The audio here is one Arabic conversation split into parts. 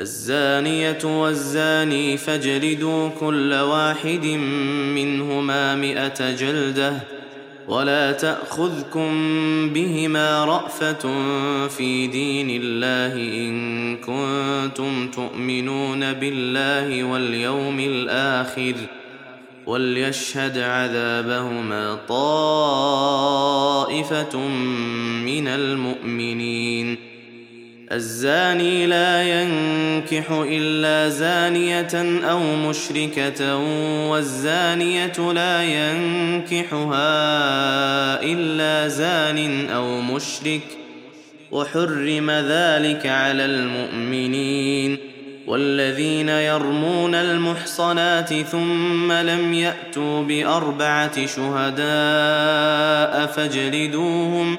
الزانية والزاني فاجلدوا كل واحد منهما مئة جلدة ولا تأخذكم بهما رأفة في دين الله إن كنتم تؤمنون بالله واليوم الآخر وليشهد عذابهما طائفة من المؤمنين الزاني لا ينكح إلا زانية أو مشركة والزانية لا ينكحها إلا زان أو مشرك. وحرم ذلك على المؤمنين والذين يرمون المحصنات ثم لم يأتوا بأربعة شهداء فاجلدوهم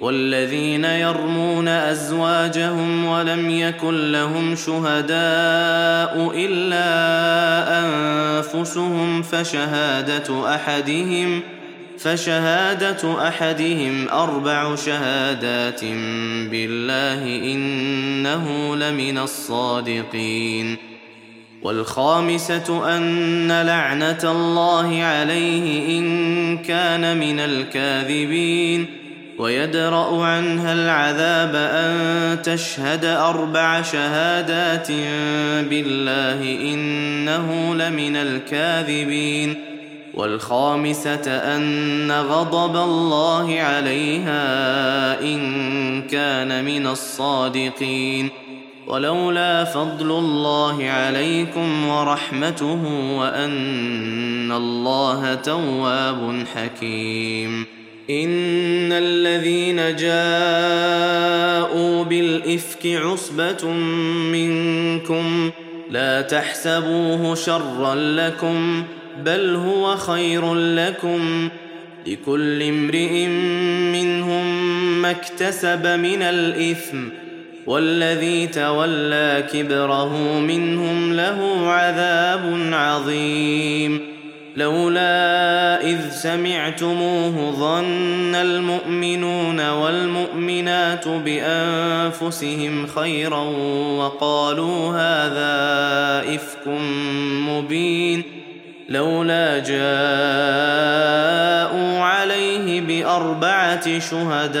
والذين يرمون أزواجهم ولم يكن لهم شهداء إلا أنفسهم فشهادة أحدهم فشهادة أحدهم أربع شهادات بالله إنه لمن الصادقين. والخامسة أن لعنة الله عليه إن كان من الكاذبين. ويدرأ عنها العذاب أن تشهد أربع شهادات بالله إنه لمن الكاذبين والخامسة أن غضب الله عليها إن كان من الصادقين. ولولا فضل الله عليكم ورحمته وأن الله تواب حكيم. ان الذين جاءوا بالافك عصبه منكم لا تحسبوه شرا لكم بل هو خير لكم لكل امرئ منهم ما اكتسب من الاثم والذي تولى كبره منهم له عذاب عظيم لولا إذ سمعتموه ظن المؤمنون والمؤمنات بأنفسهم خيرا وقالوا هذا إفك مبين لولا جاءوا عليه بأربعة شهداء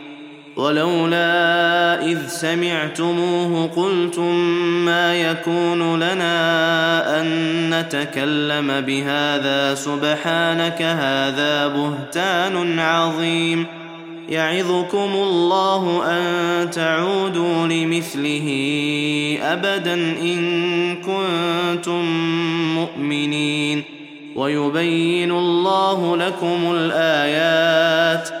ولولا إذ سمعتموه قلتم ما يكون لنا أن نتكلم بهذا سبحانك هذا بهتان عظيم يعظكم الله أن تعودوا لمثله أبدا إن كنتم مؤمنين ويبين الله لكم الآيات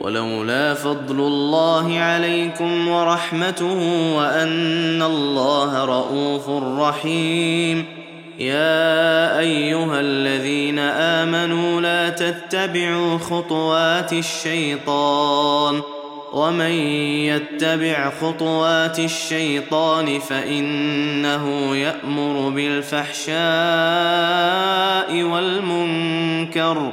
ولولا فضل الله عليكم ورحمته وأن الله رءوف رحيم. يا أيها الذين آمنوا لا تتبعوا خطوات الشيطان. ومن يتبع خطوات الشيطان فإنه يأمر بالفحشاء والمنكر.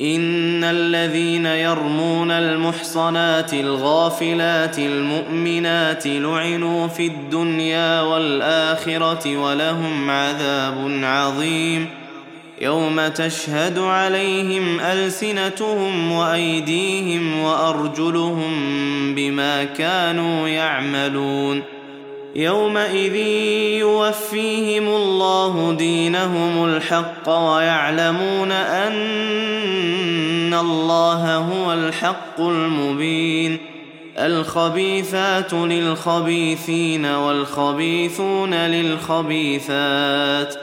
إن الذين يرمون المحصنات الغافلات المؤمنات لعنوا في الدنيا والآخرة ولهم عذاب عظيم. يوم تشهد عليهم ألسنتهم وأيديهم وأرجلهم بما كانوا يعملون. يومئذ يوفيهم الله دينهم الحق ويعلمون أن الله هو الحق المبين الخبيثات للخبيثين والخبيثون للخبيثات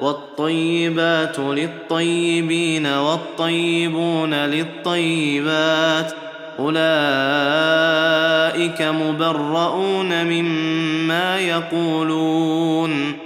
والطيبات للطيبين والطيبون للطيبات اولئك مبرؤون مما يقولون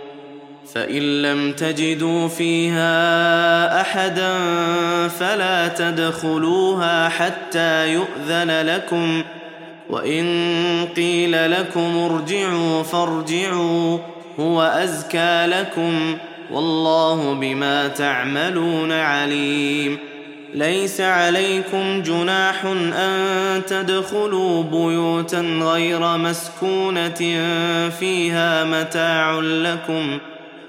فإن لم تجدوا فيها أحدا فلا تدخلوها حتى يؤذن لكم. وإن قيل لكم ارجعوا فارجعوا هو أزكى لكم. والله بما تعملون عليم. ليس عليكم جناح أن تدخلوا بيوتا غير مسكونة فيها متاع لكم.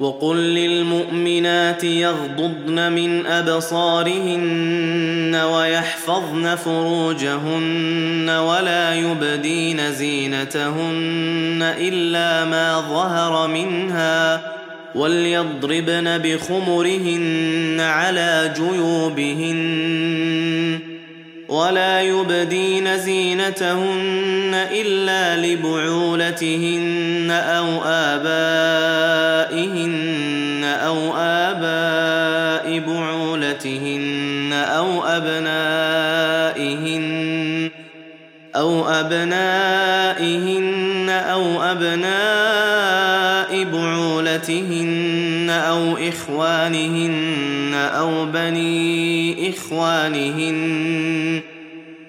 وقل للمؤمنات يغضضن من أبصارهن ويحفظن فروجهن ولا يبدين زينتهن إلا ما ظهر منها وليضربن بخمرهن على جيوبهن ولا يبدين زينتهن إلا لبعولتهن أو آبائهن أو آباء بعولتهن أو أبنائهن أو أبنائهن أو أبناء بعولتهن أو إخوانهن أو بني إخوانهن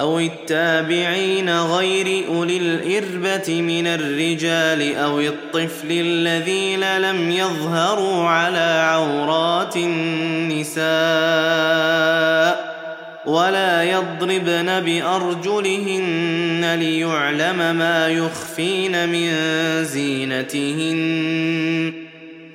أو التابعين غير أولي الإربة من الرجال أو الطفل الذين لم يظهروا على عورات النساء ولا يضربن بأرجلهن ليعلم ما يخفين من زينتهن.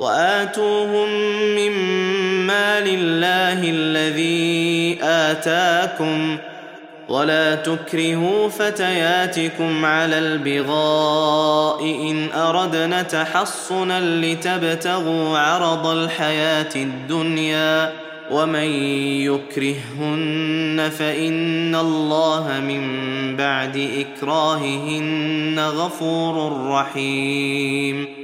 وآتوهم مما لله الذي آتاكم ولا تكرهوا فتياتكم على البغاء إن أردنا تحصنا لتبتغوا عرض الحياة الدنيا ومن يكرههن فإن الله من بعد إكراههن غفور رحيم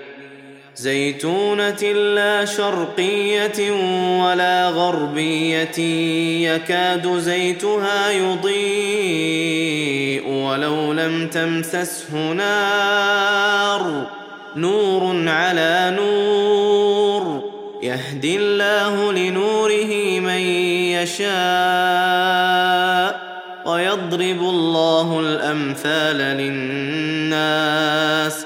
زيتونة لا شرقية ولا غربية يكاد زيتها يضيء ولو لم تمسسه نار. نور على نور يهدي الله لنوره من يشاء ويضرب الله الأمثال للناس.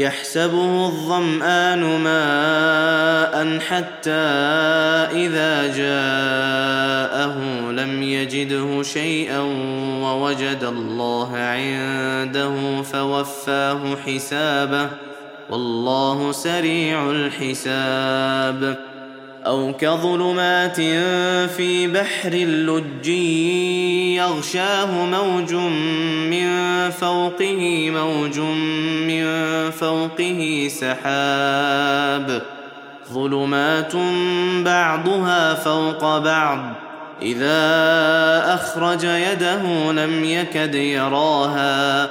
يحسبه الظمآن ماء حتى إذا جاءه لم يجده شيئا ووجد الله عنده فوفاه حسابه. والله سريع الحساب. أو كظلمات في بحر اللج يغشاه موج من فوقه موج من فوقه سحاب. ظلمات بعضها فوق بعض. إذا أخرج يده لم يكد يراها.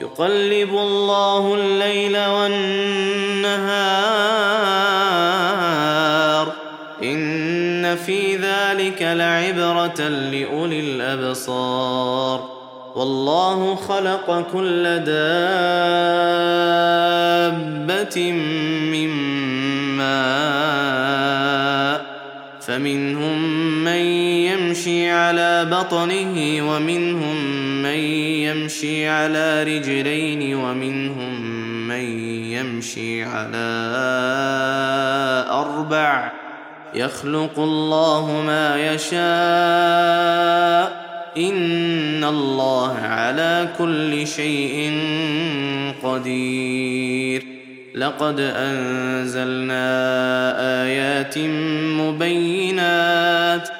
يقلب الله الليل والنهار. إن في ذلك لعبرة لأولي الأبصار. والله خلق كل دابة من ماء. فمنهم من يمشي على بطنه ومنهم من يمشي على رجلين ومنهم من يمشي على أربع. يخلق الله ما يشاء. إن الله على كل شيء قدير. لقد أنزلنا آيات مبينات.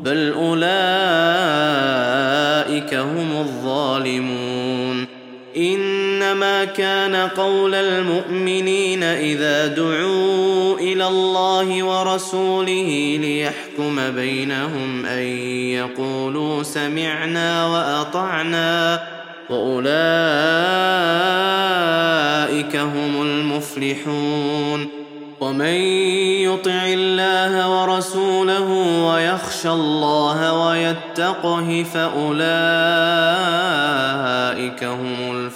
بل أولئك هم الظالمون. إنما كان قول المؤمنين إذا دعوا إلى الله ورسوله ليحكم بينهم أن يقولوا سمعنا وأطعنا. وأولئك هم المفلحون. ومن يطع الله ورسوله ويخشى الله ويتقه فأولئك هم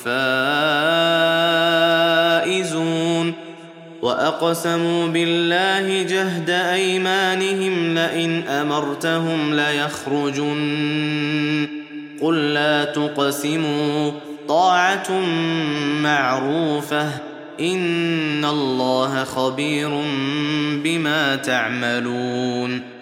الفائزون وأقسموا بالله جهد أيمانهم لئن أمرتهم ليخرجن. قل لا تقسموا طاعة معروفة إن الله خبير بما تعملون.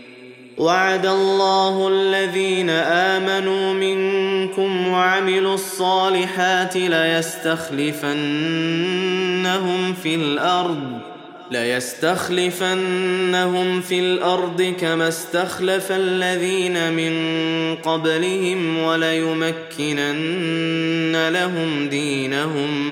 وعد الله الذين آمنوا منكم وعملوا الصالحات ليستخلفنهم في الأرض ليستخلفنهم في الأرض كما استخلف الذين من قبلهم وليمكنن لهم دينهم.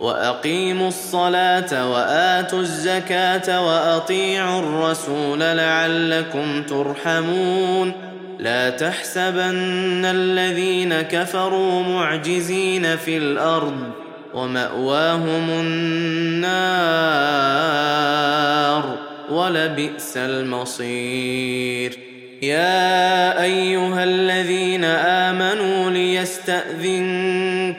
وأقيموا الصلاة وآتوا الزكاة وأطيعوا الرسول لعلكم ترحمون. لا تحسبن الذين كفروا معجزين في الأرض ومأواهم النار ولبئس المصير. يا أيها الذين آمنوا ليستاذنكم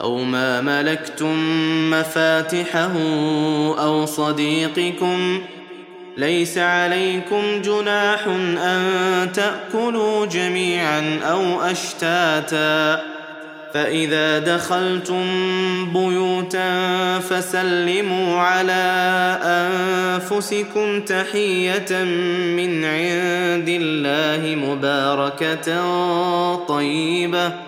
أو ما ملكتم مفاتحه أو صديقكم ليس عليكم جناح أن تأكلوا جميعا أو أشتاتا. فإذا دخلتم بيوتا فسلموا على أنفسكم تحية من عند الله مباركة طيبة.